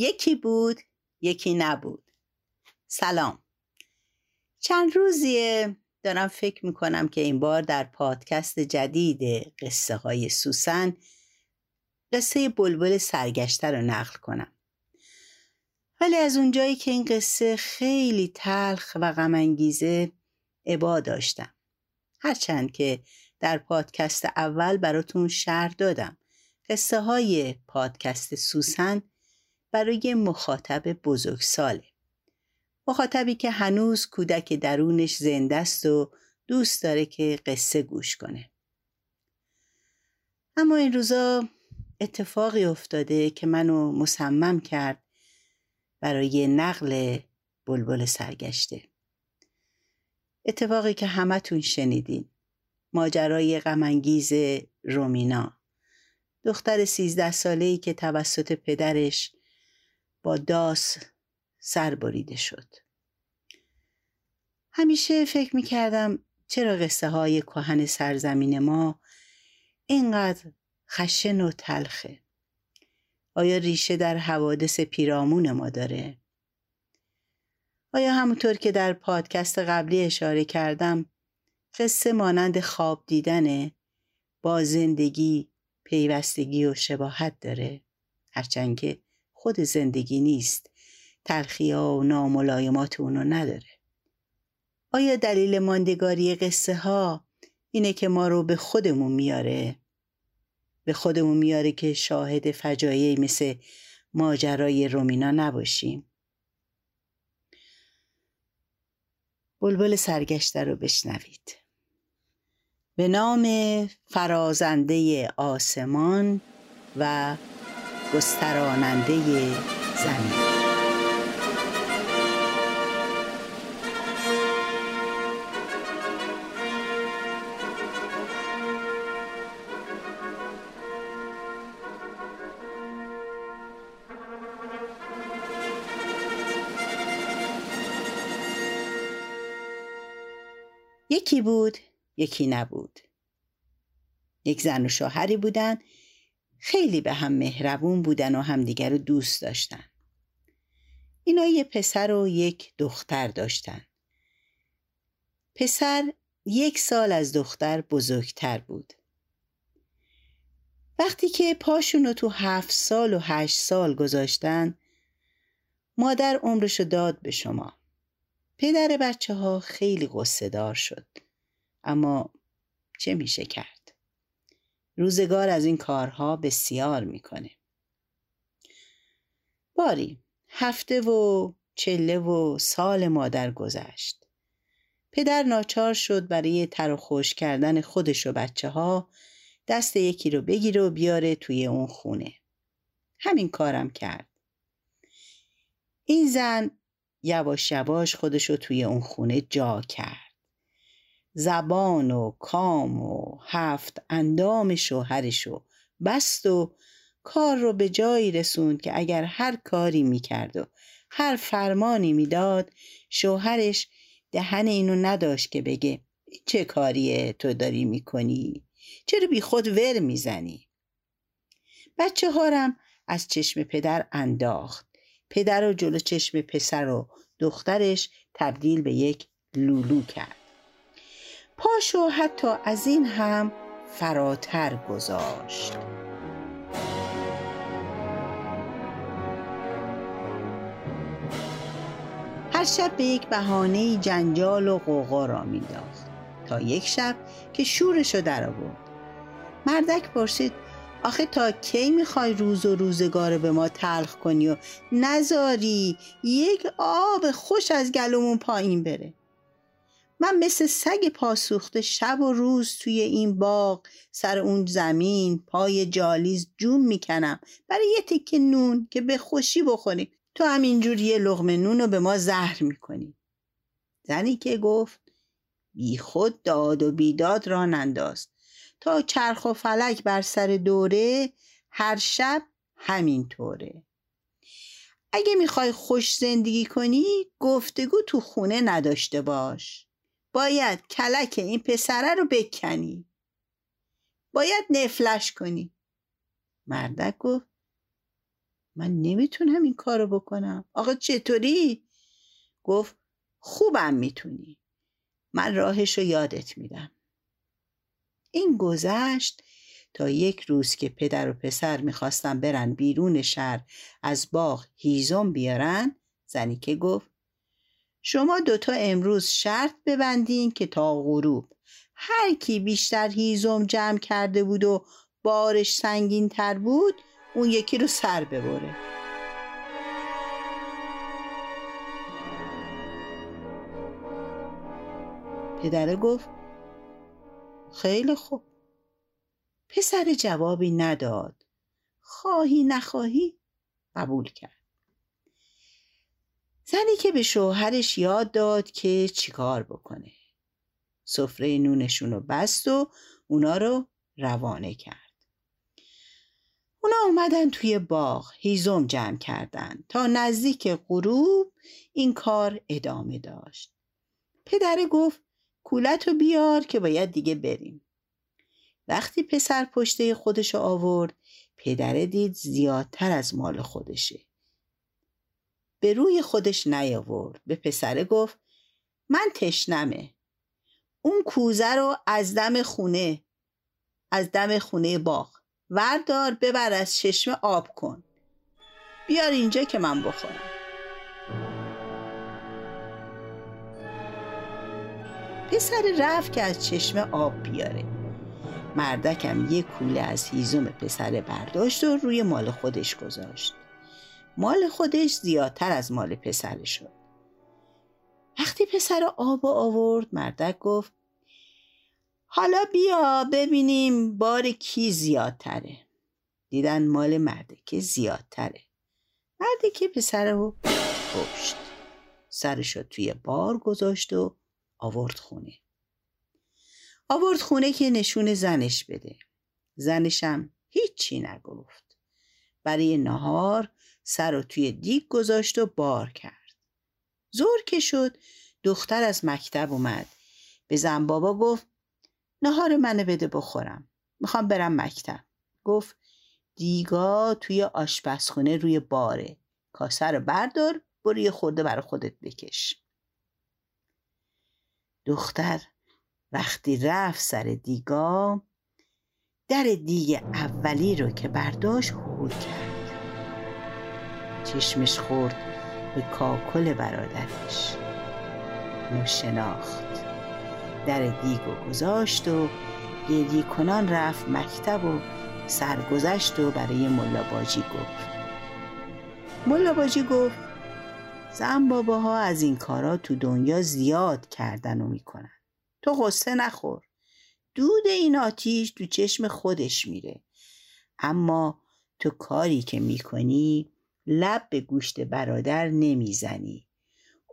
یکی بود یکی نبود. سلام. چند روزیه دارم فکر می‌کنم که این بار در پادکست جدید قصه های سوسن قصه بلبل سرگشته رو نقل کنم. ولی از اونجایی که این قصه خیلی تلخ و غمانگیزه عبا داشتم. هرچند که در پادکست اول براتون شرح دادم قصه های پادکست سوسن برای مخاطب بزرگساله. مخاطبی که هنوز کودک درونش زنده است و دوست داره که قصه گوش کنه. اما این روزا اتفاقی افتاده که منو مصمم کرد برای نقل بلبل سرگشته. اتفاقی که همتون شنیدین. ماجرای غمانگیز رومینا. دختر سیزده ساله ای که توسط پدرش با داس سر بریده شد. همیشه فکر می کردم چرا قصه های کهن سرزمین ما اینقدر خشن و تلخه. آیا ریشه در حوادث پیرامون ما داره؟ آیا همونطور که در پادکست قبلی اشاره کردم قصه مانند خواب دیدنه با زندگی پیوستگی و شباهت داره؟ هرچند که خود زندگی نیست. تلخی ها و ناملایمات اونو نداره. آیا دلیل ماندگاری قصه ها اینه که ما رو به خودمون میاره؟ به خودمون میاره که شاهد فجایعی مثل ماجرای رومینا نباشیم. بلبل سرگشته رو بشنوید. به نام فرازنده آسمان و گستراننده زمین. یکی بود یکی نبود. یک زن و شوهری بودن خیلی به هم مهربون بودن و همدیگر رو دوست داشتن. اینا یه پسر و یک دختر داشتن. پسر یک سال از دختر بزرگتر بود. وقتی که پاشون رو تو هفت سال و هشت سال گذاشتن مادر عمرشو داد به شما. پدر بچه ها خیلی غصه دار شد. اما چه میشه کرد؟ روزگار از این کارها بسیار می‌کنه. باری هفته و چله و سال مادر گذشت. پدر ناچار شد برای تر و خوش کردن خودش و بچه ها دست یکی رو بگیره و بیاره توی اون خونه. همین کارم کرد. این زن یواش یواش خودشو توی اون خونه جا کرد. زبان و کام و هفت اندام شوهرشو بست و کار رو به جایی رسوند که اگر هر کاری می‌کرد و هر فرمانی می‌داد شوهرش دهن اینو نداشت که بگه چه کاریه تو داری می‌کنی؟ چرا بی خود ور می‌زنی؟ بچه هارم از چشم پدر انداخت. پدر و جلو چشم پسر و دخترش تبدیل به یک لولو کرد. پاشو حتی از این هم فراتر گذاشت. هر شب به یک بهانه جنجال و قوقا را مینداخت تا یک شب که شورشو در آورد. مردک پرسید آخه تا کی می‌خوای روز و روزگار به ما تلخ کنی و نزاری؟ یک آب خوش از گلومون پایین بره. من مثل سگ پاسوخته شب و روز توی این باغ سر اون زمین پای جالیز جون می‌کنم. برای یه تکه نون که به خوشی بخوریم. تو همینجور یه لغمه نون رو به ما زهر می‌کنی. زنی که گفت بی خود داد و بیداد را ننداز. تا چرخ و فلک بر سر دوره هر شب همین طوره. اگه می‌خوای خوش زندگی کنی گفتگو تو خونه نداشته باش. باید کلک این پسره رو بکنی. باید نفلش کنی. مردک گفت من نمی‌تونم این کارو بکنم. آقا چطوری؟ گفت خوبم می‌تونی. من راهش رو یادت میدم. این گذشت تا یک روز که پدر و پسر می‌خواستن برن بیرون شهر از باغ هیزم بیارن زنی که گفت شما دوتا امروز شرط ببندین که تا غروب هر کی بیشتر هیزم جمع کرده بود و بارش سنگین تر بود اون یکی رو سر ببره. پدره گفت خیلی خوب. پسر جوابی نداد. خواهی نخواهی قبول کرد. زنی که به شوهرش یاد داد که چیکار بکنه. سفره نونشون رو بست و اونا رو روانه کرد. اونا اومدن توی باغ هیزم جمع کردن. تا نزدیک غروب این کار ادامه داشت. پدره گفت کولتو بیار که باید دیگه بریم. وقتی پسر پشته خودشو آورد پدره دید زیادتر از مال خودشه. به روی خودش نیاورد. به پسره گفت من تشنمه. اون کوزه رو از دم خونه از دم خونه باغ وردار ببر از چشمه آب کن. بیار اینجا که من بخورم. پسر رفت که از چشمه آب بیاره. مردکم یه کوله از هیزم پسر برداشت و روی مال خودش گذاشت. مال خودش زیادتر از مال پسر شد. وقتی پسر آب آورد مردک گفت حالا بیا ببینیم بار کی زیادتره. دیدن مال مرده که زیادتره. مرده که پسر رو کشت. سرش رو توی بار گذاشت و آورد خونه. آورد خونه که نشون زنش بده. زنشم هیچی نگفت. برای نهار سر رو توی دیگ گذاشت و بار کرد. زور که شد دختر از مکتب اومد. به زن بابا گفت نهار منو بده بخورم. می‌خوام برم مکتب. گفت دیگا توی آشپزخونه روی باره. کاسه رو بردار برو یه خورده برای خودت بکش. دختر وقتی رفت سر دیگا در دیگ اولی رو که برداشت هول کرد. چشمش خورد به کاکل برادرش. نو شناخت. در دیگ و گذاشت و گریه کنان رفت مکتب و سرگذشت و برای ملاباجی گفت. ملاباجی گفت زن باباها از این کارا تو دنیا زیاد کردن و می‌کنن. تو غصه نخور. دود این آتیش تو چشم خودش میره. اما تو کاری که می‌کنی لب به گوشت برادر نمی‌زنی.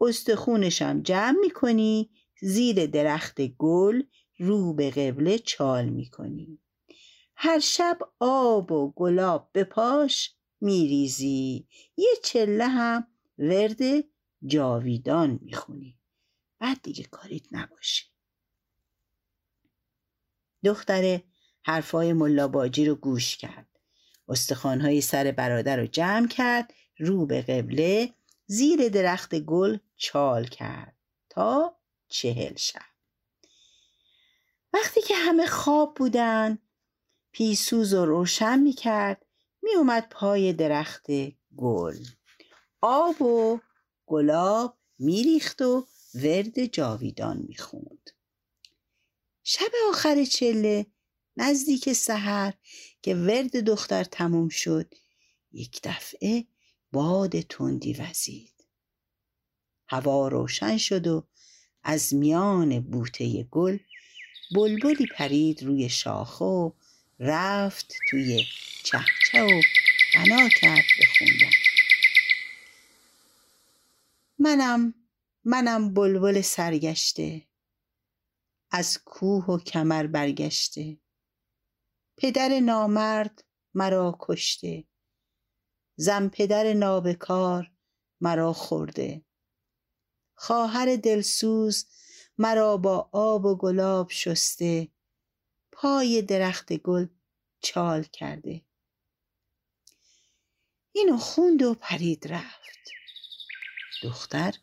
استخونشم جمع می‌کنی زیر درخت گل رو به قبله چال می‌کنی. هر شب آب و گلاب به پاش میریزی یه چله هم ورد جاویدان می‌خونی. بعد دیگه کاریت نباشه. دختر حرفای ملاباجی رو گوش کرد. استخوانهای سر برادر رو جمع کرد رو به قبله زیر درخت گل چال کرد تا چهل شب. وقتی که همه خواب بودن پیسوز و روشن می کرد می اومد پای درخت گل. آب و گلاب میریخت و ورد جاویدان می‌خوند. شب آخر چله نزدیک سحر که ورد دختر تموم شد یک دفعه باد تندی وزید. هوا روشن شد و از میان بوته گل بلبلی پرید روی شاخه و رفت توی چهچه و بنا کرد بخوندن منم منم بلبل سرگشته از کوه و کمر برگشته. پدر نامرد مرا کشته. زن پدر نابکار مرا خورده. خواهر دلسوز مرا با آب و گلاب شسته. پای درخت گل چال کرده. اینو خوند و پرید رفت. دختر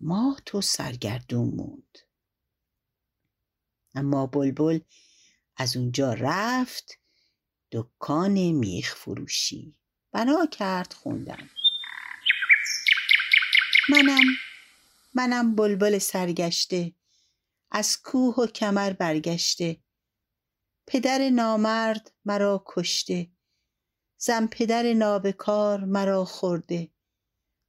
مات و سرگردون موند. اما بلبل از اونجا رفت دکان میخ فروشی. بنا کرد خوندن. منم منم بلبل سرگشته. از کوه و کمر برگشته. پدر نامرد مرا کشته. زن پدر نابکار مرا خورده.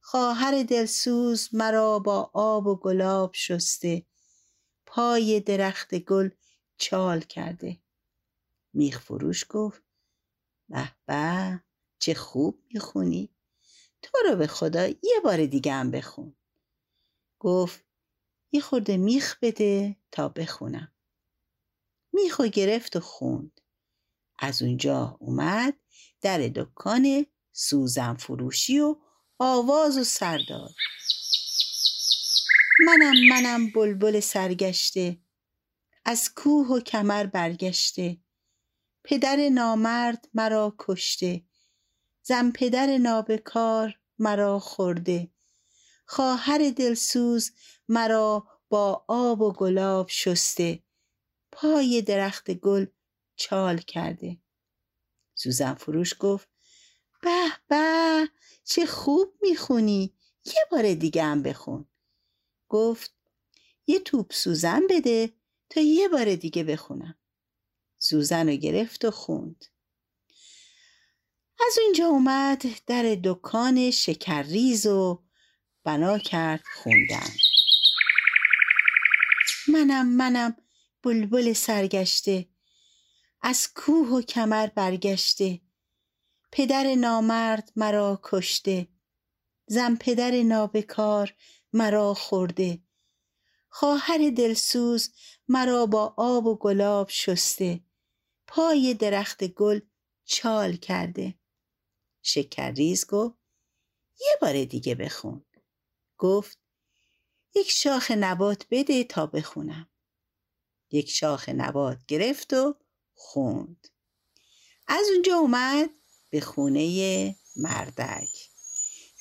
خواهر دلسوز مرا با آب و گلاب شسته. پای درخت گل چال کرده. میخ فروش گفت به به چه خوب می‌خونی. تو رو به خدا یه بار دیگه هم بخون. گفت یه خورده میخ بده تا بخونم. میخو گرفت و خوند. از اونجا اومد در دکان سوزن فروشی و آواز و سردار منم منم بلبل سرگشته. از کوه و کمر برگشته. پدر نامرد مرا کشته. زن پدر نابکار مرا خورده. خواهر دلسوز مرا با آب و گلاب شسته. پای درخت گل چال کرده. سوزن فروش گفت به به چه خوب می‌خونی. یه بار دیگه هم بخون. گفت یه توپ سوزن بده تا یه بار دیگه بخونم. سوزن رو گرفت و خوند. از اونجا اومد در دکان شکرریز و بنا کرد خوندن. منم منم بلبل سرگشته. از کوه و کمر برگشته. پدر نامرد مرا کشته. زن پدر نابکار مرا خورده. خواهر دلسوز مرا با آب و گلاب شسته. پای درخت گل چال کرده. شکرریز گفت یه بار دیگه بخون. گفت یک شاخ نبات بده تا بخونم. یک شاخ نبات گرفت و خوند. از اونجا اومد به خونه مردک.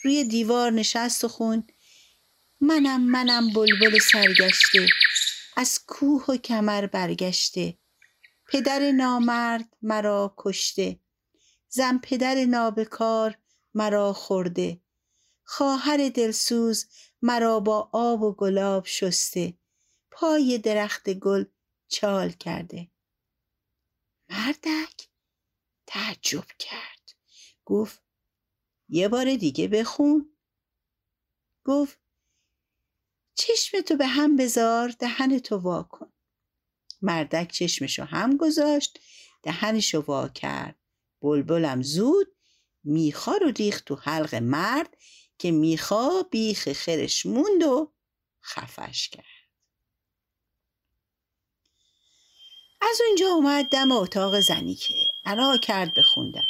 روی دیوار نشست و خوند. منم منم بلبل سرگشته از کوه و کمر برگشته. پدر نامرد مرا کشته زن پدر نابکار مرا خورده. خواهر دلسوز مرا با آب و گلاب شسته پای درخت گل چال کرده. مردک تعجب کرد گفت یه بار دیگه بخون. گفت چشمتو به هم بذار دهنتو وا کن. مردک چشمشو هم گذاشت دهنشو وا کرد. بلبلم زود میخا رو ریخت تو حلق مرد که میخا بیخ خرش موند و خفش کرد. از اونجا اومد دم اتاق زنی که علا کرد بخوندن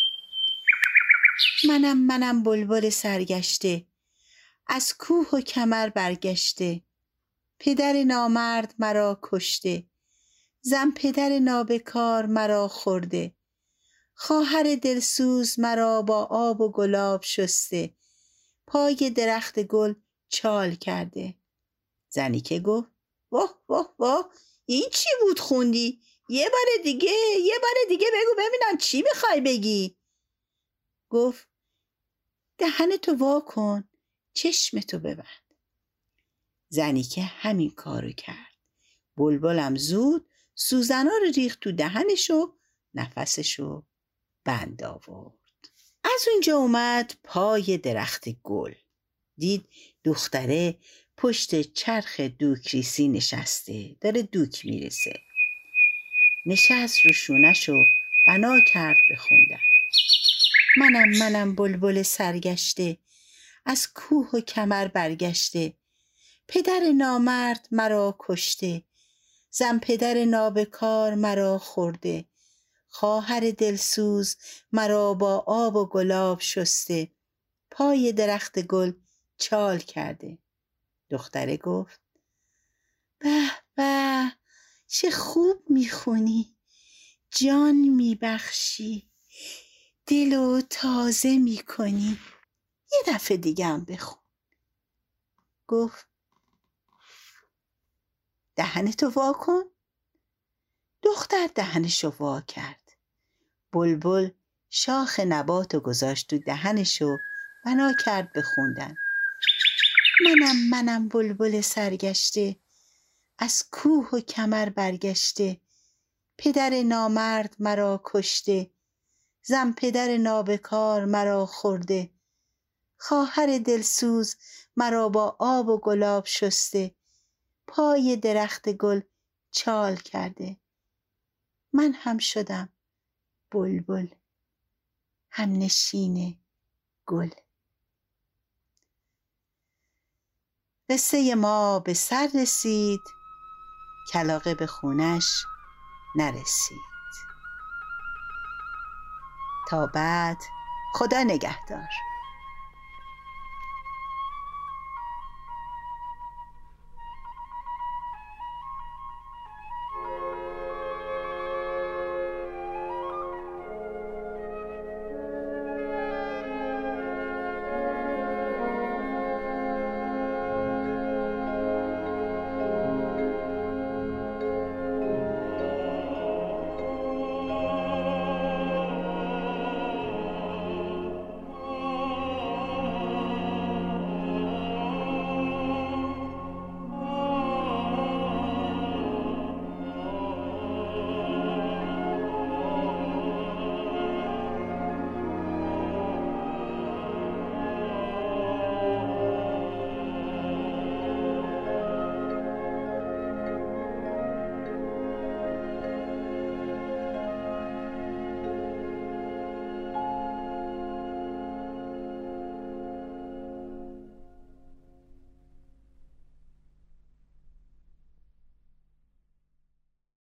منم منم بلبل سرگشته. از کوه و کمر برگشته. پدر نامرد مرا کشته. زن پدر نابکار مرا خورده. خواهر دلسوز مرا با آب و گلاب شسته. پای درخت گل چال کرده. زنی که گفت واه واه واه این چی بود خوندی؟ یه بار دیگه یه بار دیگه بگو ببینم چی می‌خوای بگی. گفت دهنتو وا کن. چشمتو ببند. زنی که همین کارو کرد. بلبلم زود سوزنا رو ریخت تو دهنشو نفسشو بند آورد. از اونجا اومد پای درخت گل. دید دختره پشت چرخ دوکریسی نشسته. داره دوک می‌رسه. نشست رو شونش و بنا کرد بخوندن منم منم بلبل سرگشته از کوه و کمر برگشته. پدر نامرد مرا کشته. زن پدر نابکار مرا خورده. خواهر دلسوز مرا با آب و گلاب شسته. پای درخت گل چال کرده. دختره گفت به به چه خوب می‌خونی. جان میبخشی. دل و تازه می‌کنی. یه دفعه دیگه هم بخون. گفت دهنتو وا کن. دختر دهنشو وا کرد. بلبل شاخ نبات و گذاشت تو دهنشو بنا کرد به خوندن. منم منم بلبل سرگشته. از کوه و کمر برگشته. پدر نامرد مرا کشته. زن پدر نابکار مرا خورده. خواهر دلسوز مرا با آب و گلاب شسته. پای درخت گل چال کرده. من هم شدم بلبل هم نشین گل. قصه ما به سر رسید کلاقه به خونش نرسید. تا بعد خدا نگهدار.